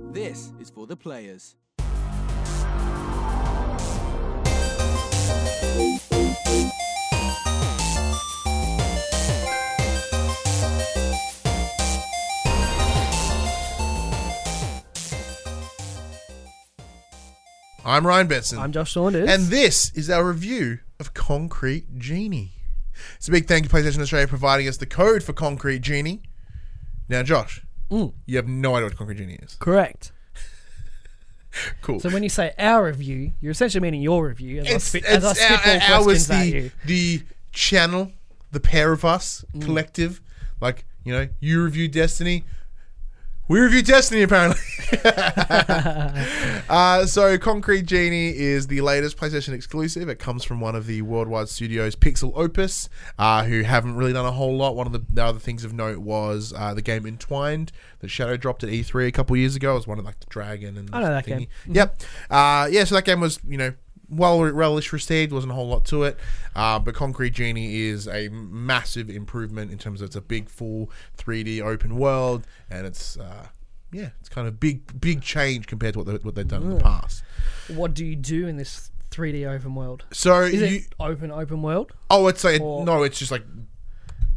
This is for the players. I'm Ryan Benson. I'm Josh Saunders. and this is our review of Concrete Genie. It's a big thank you, PlayStation Australia, providing us the code for Concrete Genie. Now, Josh, Mm. you have no idea what Concrete Genie is. Correct. Cool. So when you say our review, you're essentially meaning your review as I, it's, spit, it's as I spitball our, questions at the, you. the channel, the pair of us, Mm. collective. Like, you know, you review Destiny. We review Destiny, apparently. uh, so, Concrete Genie is the latest PlayStation exclusive. It comes from one of the worldwide studios, Pixel Opus, uh, who haven't really done a whole lot. One of the, the other things of note was uh, the game Entwined that Shadow dropped at E3 a couple years ago. It was one of like the dragon and I know that thingy. game. Yep. Uh, yeah, so that game was, you know, well relish received. Wasn't a whole lot to it, uh, but Concrete Genie is a massive improvement in terms of it's a big full 3D open world, and it's uh, yeah, it's kind of big big change compared to what, they, what they've done in the hmm. past. What do you do in this 3D open world? So Is you, it open open world? oh, it's a or- no, it's just like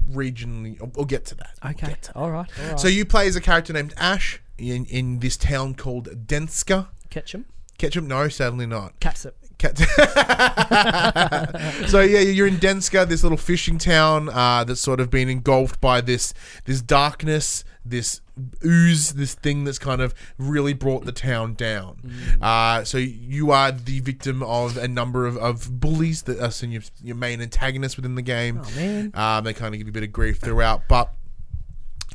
regionally. I'll, I'll get to that. I'll Okay. get to that. All right. All right. So you play as a character named Ash in in this town called Denska. Ketchum. Ketchup? No, sadly not. Catsup. Cat- so yeah, you're in Denska, this little fishing town uh, that's sort of been engulfed by this this darkness, this ooze, this thing that's kind of really brought the town down. Uh, so you are the victim of a number of, of bullies that are your, your main antagonist within the game. Oh man. Um, they kind of give you a bit of grief throughout, but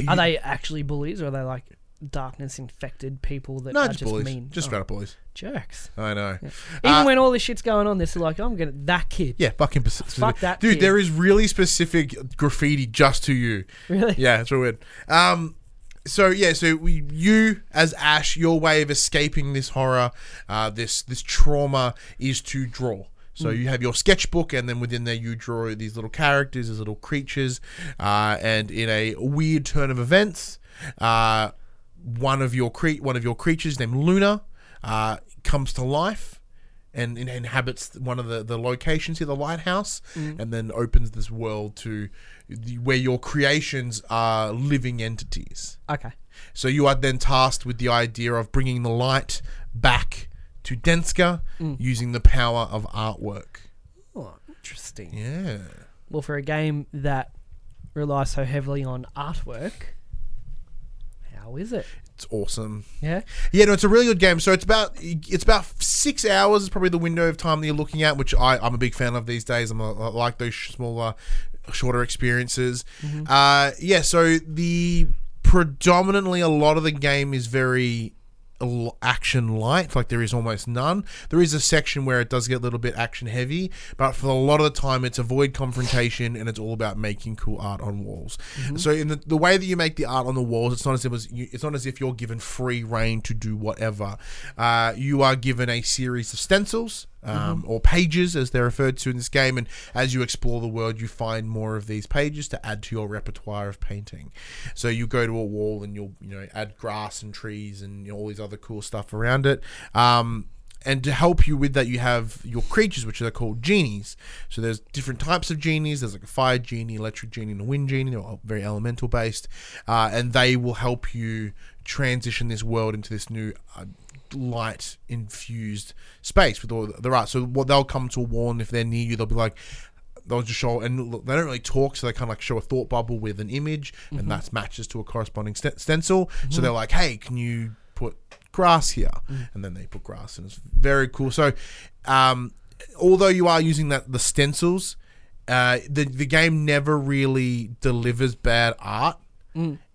Are they actually bullies or are they like darkness infected people that no, are just, bullies, mean? just oh, straight up bullies. jerks. I know. Even Uh, when all this shit's going on, they're still like, I'm gonna that kid. Yeah, fucking specific. Fuck that dude. kid. There is really specific graffiti just to you. Really? Yeah, it's real weird. Um, so yeah, so we, you as Ash, your way of escaping this horror, uh, this this trauma is to draw. So you have your sketchbook, and then within there you draw these little characters, these little creatures, uh, and in a weird turn of events, uh, one of your cre- one of your creatures named Luna uh, comes to life and in- inhabits one of the, the locations here, the lighthouse, and then opens this world to the, where your creations are living entities. Okay. So you are then tasked with the idea of bringing the light back to Denska using the power of artwork. Oh, interesting. Yeah. Well, for a game that relies so heavily on artwork, how is it? It's awesome. Yeah. Yeah, no, it's a really good game. So it's about it's about six hours is probably the window of time that you're looking at, which I, I'm a big fan of these days. I'm a, I like those smaller, shorter experiences. Uh, yeah, so the predominantly a lot of the game is very action light like there is almost none. There is a section where it does get a little bit action heavy but for a lot of the time it's avoid confrontation and it's all about making cool art on walls. So in the, the way that you make the art on the walls it's not as if it's, you, it's not as if you're given free reign to do whatever. Uh, you are given a series of stencils um, or pages as they're referred to in this game and as you explore the world you find more of these pages to add to your repertoire of painting. So you go to a wall and you'll you know add grass and trees and you know, all these other cool stuff around it. Um, and to help you with that you have your creatures which are called genies. So there's different types of genies. There's like a fire genie electric genie and a wind genie. They're all very elemental based uh, and they will help you transition this world into this new uh, light infused space with all the art. So what they'll come to a wall, and if they're near you, they'll be like, they'll just show, and look, they don't really talk, so they kind of like show a thought bubble with an image, and that matches to a corresponding st- stencil. So they're like, hey, can you put grass here? And then they put grass, and it's very cool. So, um, although you are using that the stencils, uh, the the game never really delivers bad art.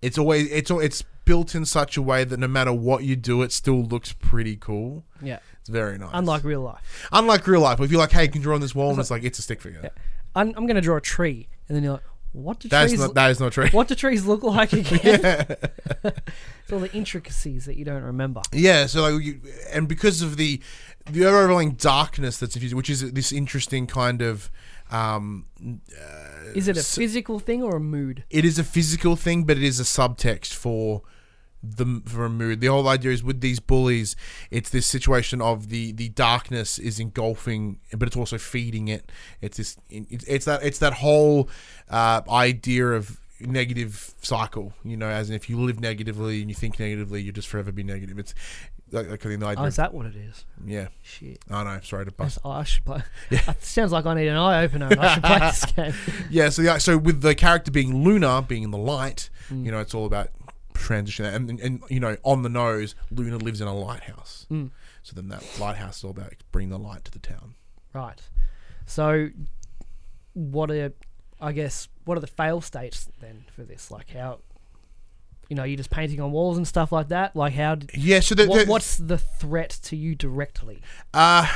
It's always it's it's built in such a way that no matter what you do, it still looks pretty cool. Yeah. It's very nice. Unlike real life. unlike real life, if you're like, hey, can you draw on this wall? And it's like it's a stick figure. I'm, I'm going to draw a tree. And then you're like, what do That's trees not that is not true. what do trees look like again? it's all the intricacies that you don't remember. Yeah, so like, you, and because of the the overwhelming darkness that's infused, which is this interesting kind of um, Is it a s- physical thing or a mood? it is a physical thing, but it is a subtext for the for a mood. The whole idea is with these bullies, it's this situation of the the darkness is engulfing, but it's also feeding it. It's this it's, it's that it's that whole uh, idea of negative cycle. You know, as in if you live negatively and you think negatively, you just forever be negative. It's like, like the idea. Oh, is that what it is? yeah. Shit. Oh no, sorry to bust. Oh, I should play. It sounds like I need an eye opener. I should play this game. Yeah, so the, so with the character being Luna, being in the light, Mm. you know, it's all about transition. And, and, and, you know, on the nose, Luna lives in a lighthouse. Mm. So then that lighthouse is all about bringing the light to the town. Right. So, what are, I guess, what are the fail states then for this? Like how, you know, you're just painting on walls and stuff like that. Like how? Yeah, so the, what, the- what's the threat to you directly? uh,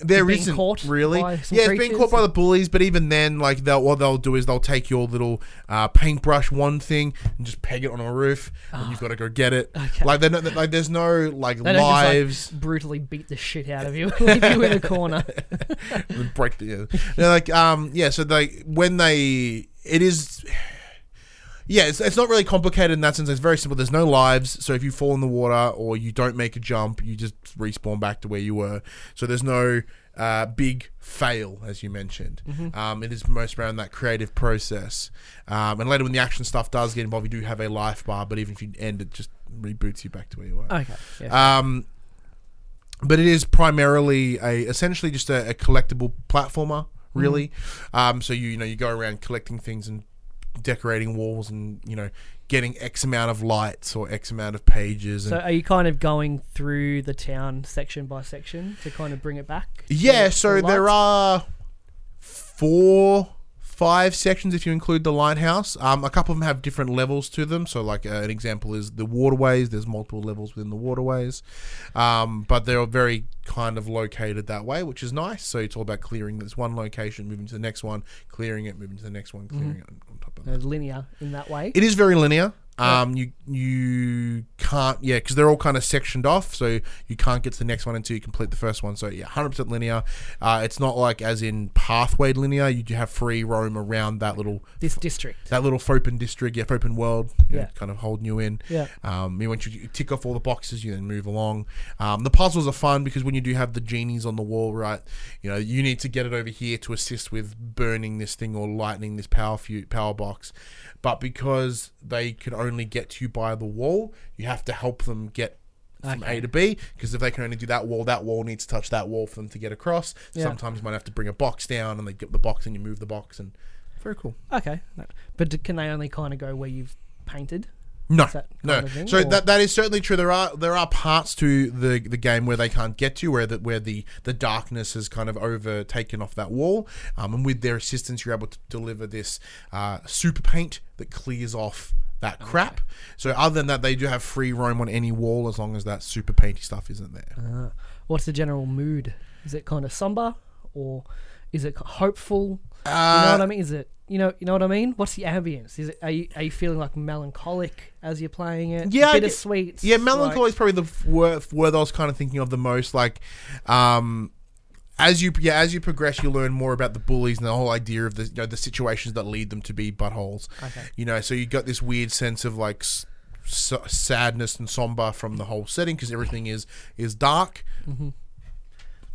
there being isn't caught really. yeah, it's being creatures? caught by the bullies, but even then, like they'll what they'll do is they'll take your little uh, paintbrush one thing and just peg it on a roof, and you've got to go get it. Ah. Okay. Like, they're not, like there's no like They don't lives. just like brutally beat the shit out of you, leave you in a corner. break the yeah. They're like um yeah so they when they it is yeah it's, it's not really complicated in that sense. It's very simple. There's no lives so if you fall in the water or you don't make a jump you just respawn back to where you were. So there's no uh, big fail as you mentioned. Um, it is most around that creative process. Um, and later when the action stuff does get involved you do have a life bar but even if you end it just reboots you back to where you were. Okay. Yeah. um, but it is primarily a essentially just a, a collectible platformer, really. Um, so you you know you go around collecting things and decorating walls and you know getting X amount of lights or X amount of pages. And, so, are you kind of going through the town section by section to kind of bring it back? yeah, so there are four. Five sections if you include the lighthouse. Um, a couple of them have different levels to them. So, like uh, an example is the waterways. There's multiple levels within the waterways, um, but they're very kind of located that way, which is nice. So it's all about clearing this one location, moving to the next one, clearing it, moving to the next one, clearing it on top of that. Uh, linear in that way. It is very linear. Um, you you can't yeah because they're all kind of sectioned off, so you can't get to the next one until you complete the first one. So yeah, hundred percent linear. Uh, it's not like as in pathway linear. You do have free roam around that little this district. that little open district, yeah, open world, you know, Yeah. kind of holding you in. Yeah. Um, you once you tick off all the boxes, you then move along. Um, the puzzles are fun because when you do have the genies on the wall, right, you know, you need to get it over here to assist with burning this thing or lightning this power fu- power box. But because they can only get to you by the wall, you have to help them get from Okay. A to B. Because if they can only do that wall, that wall needs to touch that wall for them to get across. Yeah. Sometimes you might have to bring a box down, and they get the box, and you move the box, and very cool. Okay. But can they only kind of go where you've painted? No, no. thing, so or- that that is certainly true. There are there are parts to the the game where they can't get to, where the where the the darkness has kind of overtaken off that wall, um, and with their assistance, you're able to deliver this uh, super paint that clears off that crap. So other than that, they do have free roam on any wall as long as that super painty stuff isn't there. Uh, what's the general mood? Is it kind of somber or is it hopeful? you know Uh, what I mean? Is it you know you know what I mean? What's the ambience? Is it are you, are you feeling like melancholic as you're playing it? Yeah, bittersweet. Yeah, like- melancholy is probably the word, word I was kind of thinking of the most. Like, um, as you yeah as you progress, you learn more about the bullies and the whole idea of the you know the situations that lead them to be buttholes. Okay. You know, so you got this weird sense of like s- s- sadness and somber from the whole setting because everything is is dark. Mm-hmm.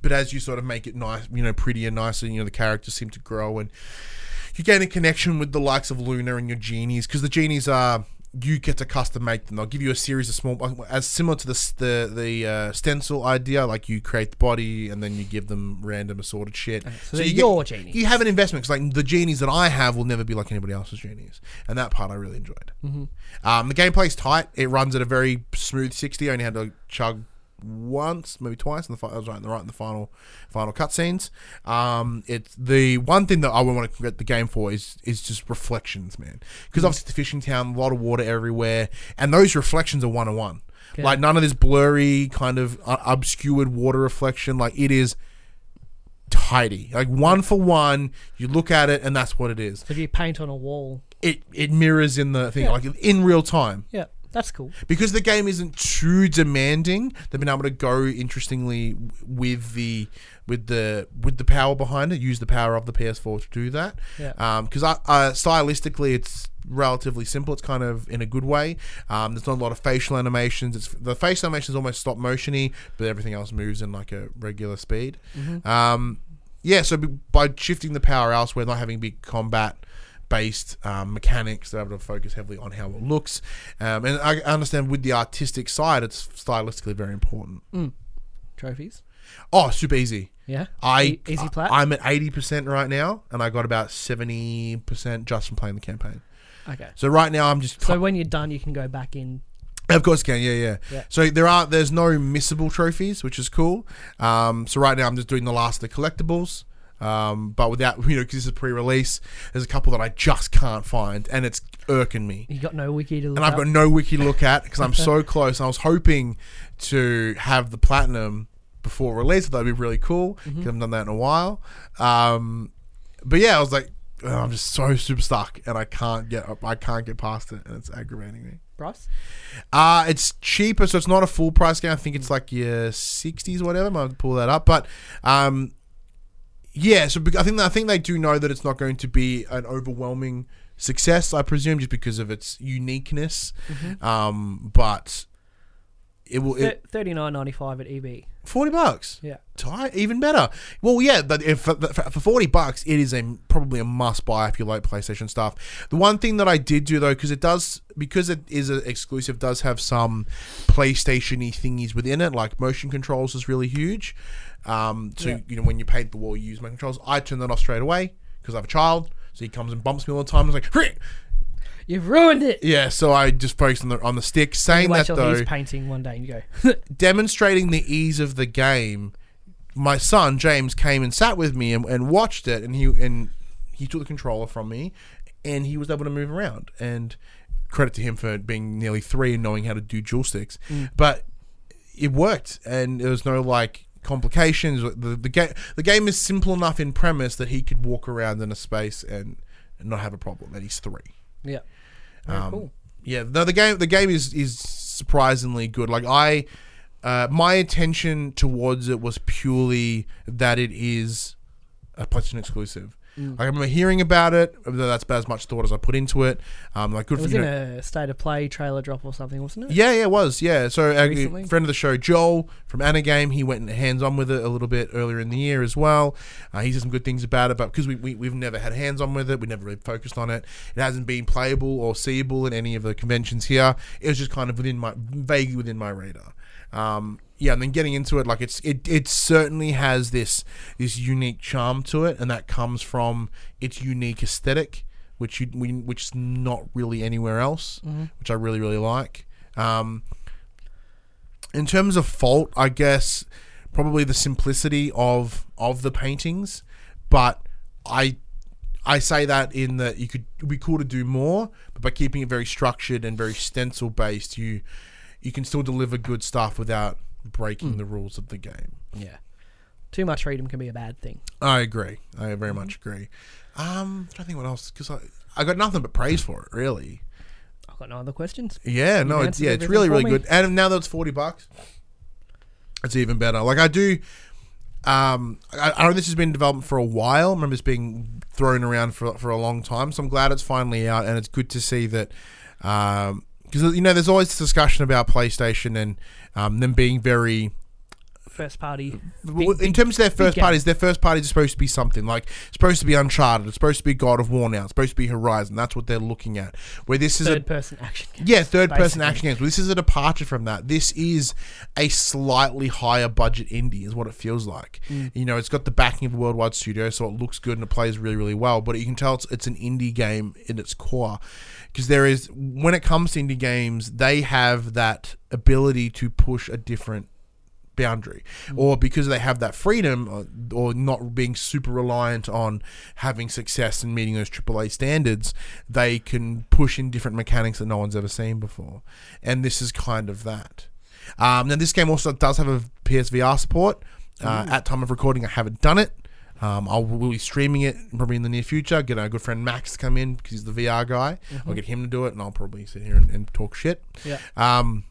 But as you sort of make it nice, you know, prettier, nicer, you know, the characters seem to grow and you gain a connection with the likes of Luna and your genies because the genies are you get to custom make them. They'll give you a series of small, as similar to the the the uh, stencil idea. Like you create the body and then you give them random assorted shit. so they're you your genies. You have an investment because like the genies that I have will never be like anybody else's genies, and that part I really enjoyed. Mm-hmm. Um, the gameplay's tight. It runs at a very smooth sixty. I only had to chug once, maybe twice, in the I was right in the right in the final final cutscenes. Um, it's the one thing that I would want to congratulate the game for is is just reflections, man. Because obviously it's a fishing town, a lot of water everywhere, and those reflections are one on one. Like none of this blurry kind of uh, obscured water reflection. Like it is tidy, like one for one. You look at it, and that's what it is. So if you paint on a wall, It it mirrors in the thing, Yeah. like in real time. yeah, That's cool. because the game isn't too demanding. They've been able to go interestingly with the with the with the power behind it. Use the power of the PS4 to do that. Yeah. Because I uh, stylistically, it's relatively simple. It's kind of in a good way. Um, there's not a lot of facial animations. It's the facial animation is almost stop motiony, but everything else moves in like a regular speed. Um, yeah. So b- by shifting the power elsewhere, not having big combat based um, mechanics. They're able to focus heavily on how it looks, um, and I understand with the artistic side, it's stylistically very important. Trophies. Oh, super easy. Yeah. I E- easy plat. I'm at eighty percent right now, and I got about seventy percent just from playing the campaign. okay. So right now, I'm just So when you're done, you can go back in. Of course, you can yeah, yeah, Yeah. So there are there's no missable trophies, which is cool. Um, so right now I'm just doing the last of the collectibles, um, but without you know because this is pre-release. There's a couple that I just can't find, and it's irking me. You got no wiki to look And I've up. got no wiki to look at because I'm so close. I was hoping to have the platinum before release. That'd be really cool. 'cause I haven't done that in a while. Um, but yeah, I was like, oh, I'm just so super stuck, and I can't get up. I can't get past it, and it's aggravating me. price. Uh, it's cheaper, so it's not a full price game. I think it's like your sixties or whatever. I might pull that up, but um, yeah. So I think I think they do know that it's not going to be an overwhelming success. I presume just because of its uniqueness. Um, but it will it, Thirty nine ninety five at EB. forty bucks. Yeah. Tight, even better. Well, yeah, but if for forty bucks, it is a probably a must buy if you like PlayStation stuff. The one thing that I did do though, because it does, because it is an exclusive, does have some PlayStation-y thingies within it, like motion controls is really huge. Um, so Yeah. you know when you paint the wall, you use my controls. I turn that off straight away because I have a child, so he comes and bumps me all the time. I was like, "Hrick!" You've ruined it. yeah. So I just focus on the on the stick. Saying Wait that till though, he's painting one day and you go. demonstrating the ease of the game, my son James came and sat with me and, and watched it, and he and he took the controller from me, and he was able to move around. And credit to him for being nearly three and knowing how to do dual sticks, but it worked, and there was no like complications. The the game the game is simple enough in premise that he could walk around in a space and, and not have a problem. And he's three. yeah. Um, cool. Yeah, no, the game the game is is surprisingly good. Like I, uh, my attention towards it was purely that it is a PlayStation exclusive. Mm. Like I remember hearing about it. though That's about as much thought as I put into it. Um, like good It for was you in know, a state of play trailer drop or something, wasn't it? yeah, yeah, it was. Yeah. So a friend of the show, Joel from Anagame, he went hands on with it a little bit earlier in the year as well. Uh, he said some good things about it, but because we, we, we've never had hands on with it, we never really focused on it. It hasn't been playable or seeable in any of the conventions here. It was just kind of within my, vaguely within my radar. Um, yeah, and then getting into it, like it's it, it certainly has this this unique charm to it, and that comes from its unique aesthetic, which you we, which is not really anywhere else, which I really really like. Um, in terms of fault, I guess probably the simplicity of of the paintings, but I I say that in that you could it'd be cool to do more, but by keeping it very structured and very stencil based, you you can still deliver good stuff without breaking the rules of the game. Yeah. Too much freedom can be a bad thing. I agree. I very much agree. Um, I don't think what else because I I got nothing but praise for it. Really. I've got no other questions. Yeah, no, You've it's yeah, it's really really me. good. And now that it's forty bucks, it's even better. Like I do, um, I, I know this has been in development for a while. I remember it's being thrown around for for a long time. So I'm glad it's finally out, and it's good to see that. Um, because you know, there's always this discussion about PlayStation and um, them being very First party. well, in terms of their first parties, their first parties are supposed to be something like it's supposed to be Uncharted, it's supposed to be God of War now, it's supposed to be Horizon. That's what they're looking at. Where this is Third person action. games, yeah, third person action games. Well, this is a departure from that. This is a slightly higher budget indie, is what it feels like. Mm. You know, it's got the backing of a worldwide studio, so it looks good and it plays really, really well. But you can tell it's, it's an indie game in its core. Because there is, when it comes to indie games, they have that ability to push a different boundary or because they have that freedom or, or not being super reliant on having success and meeting those AAA standards they can push in different mechanics that no one's ever seen before and this is kind of that um, now this game also does have a PSVR support uh, at time of recording I haven't done it Um, I'll be streaming it probably in the near future. Get our good friend Max to come in because he's the VR guy. I'll get him to do it, and I'll probably sit here and, and talk shit. Yeah. Um,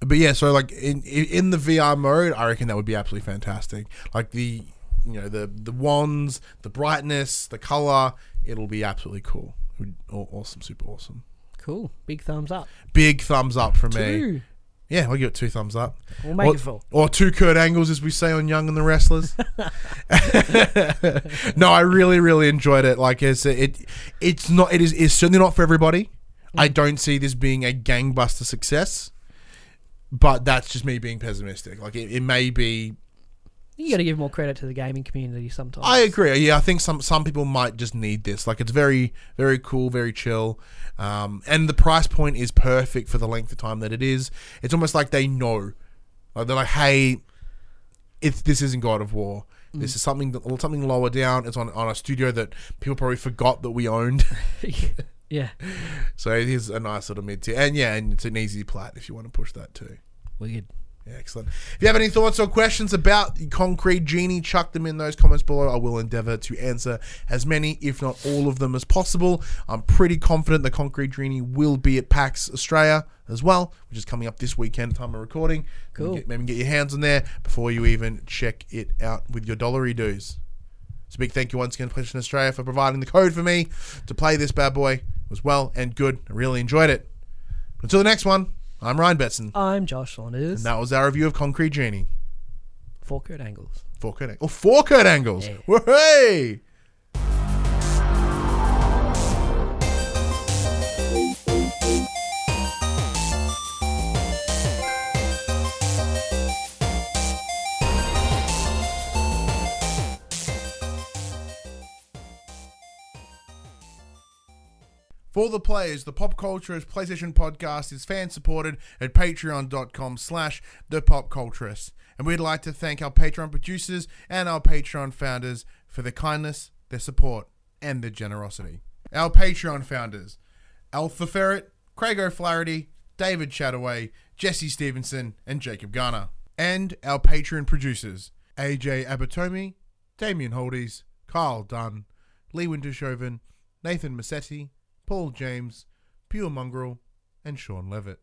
but yeah, so like in in the VR mode, I reckon that would be absolutely fantastic. Like the you know the the wands, the brightness, the color, it'll be absolutely cool. Would- Awesome, super awesome. Cool. Big thumbs up. Big thumbs up from me. Yeah, I'll give it two thumbs up. We'll make or, it full. Or two Kurt Angles, as we say on Young and the Wrestlers. no, I really, really enjoyed it. Like it's it, it's not. It is. It's certainly not for everybody. I mm. don't see this being a gangbuster success, but that's just me being pessimistic. Like it, it may be. You got to give more credit to the gaming community sometimes. I agree. Yeah, I think some some people might just need this. Like it's very, very cool, very chill, um, and the price point is perfect for the length of time that it is. It's almost like they know. Like they're like, hey, it's this isn't God of War. This is something that, something lower down. It's on on a studio that people probably forgot that we owned. yeah. so it is a nice little mid tier, and yeah, and it's an easy plat if you want to push that too. Weird. Yeah, excellent. If you have any thoughts or questions about the Concrete Genie, chuck them in those comments below. I will endeavor to answer as many, if not all of them, as possible. I'm pretty confident the Concrete Genie will be at PAX Australia as well, which is coming up this weekend, time of recording. Cool. Maybe get, maybe get your hands on there before you even check it out with your dollary dues. So big thank you once again to PlayStation Australia for providing the code for me to play this bad boy. Was well and good. I really enjoyed it. Until the next one, I'm Ryan Betson. I'm Josh Saunders. And that was our review of Concrete Genie. Four Kurt angles. Four Kurt angles. Oh, four Kurt angles. Yeah. For the players, the Pop Culturist PlayStation podcast is fan supported at patreon.com slash the Pop. And we'd like to thank our Patreon producers and our Patreon founders for their kindness, their support, and their generosity. Our Patreon founders, Alpha Ferret, Craig O'Flaherty, David Chataway, Jesse Stevenson, and Jacob Garner. And our Patreon producers, AJ Abatomi, Damien Holdies, Carl Dunn, Lee Wintershoven, Nathan Massetti, Paul James, Pure Mongrel, and Sean Levitt.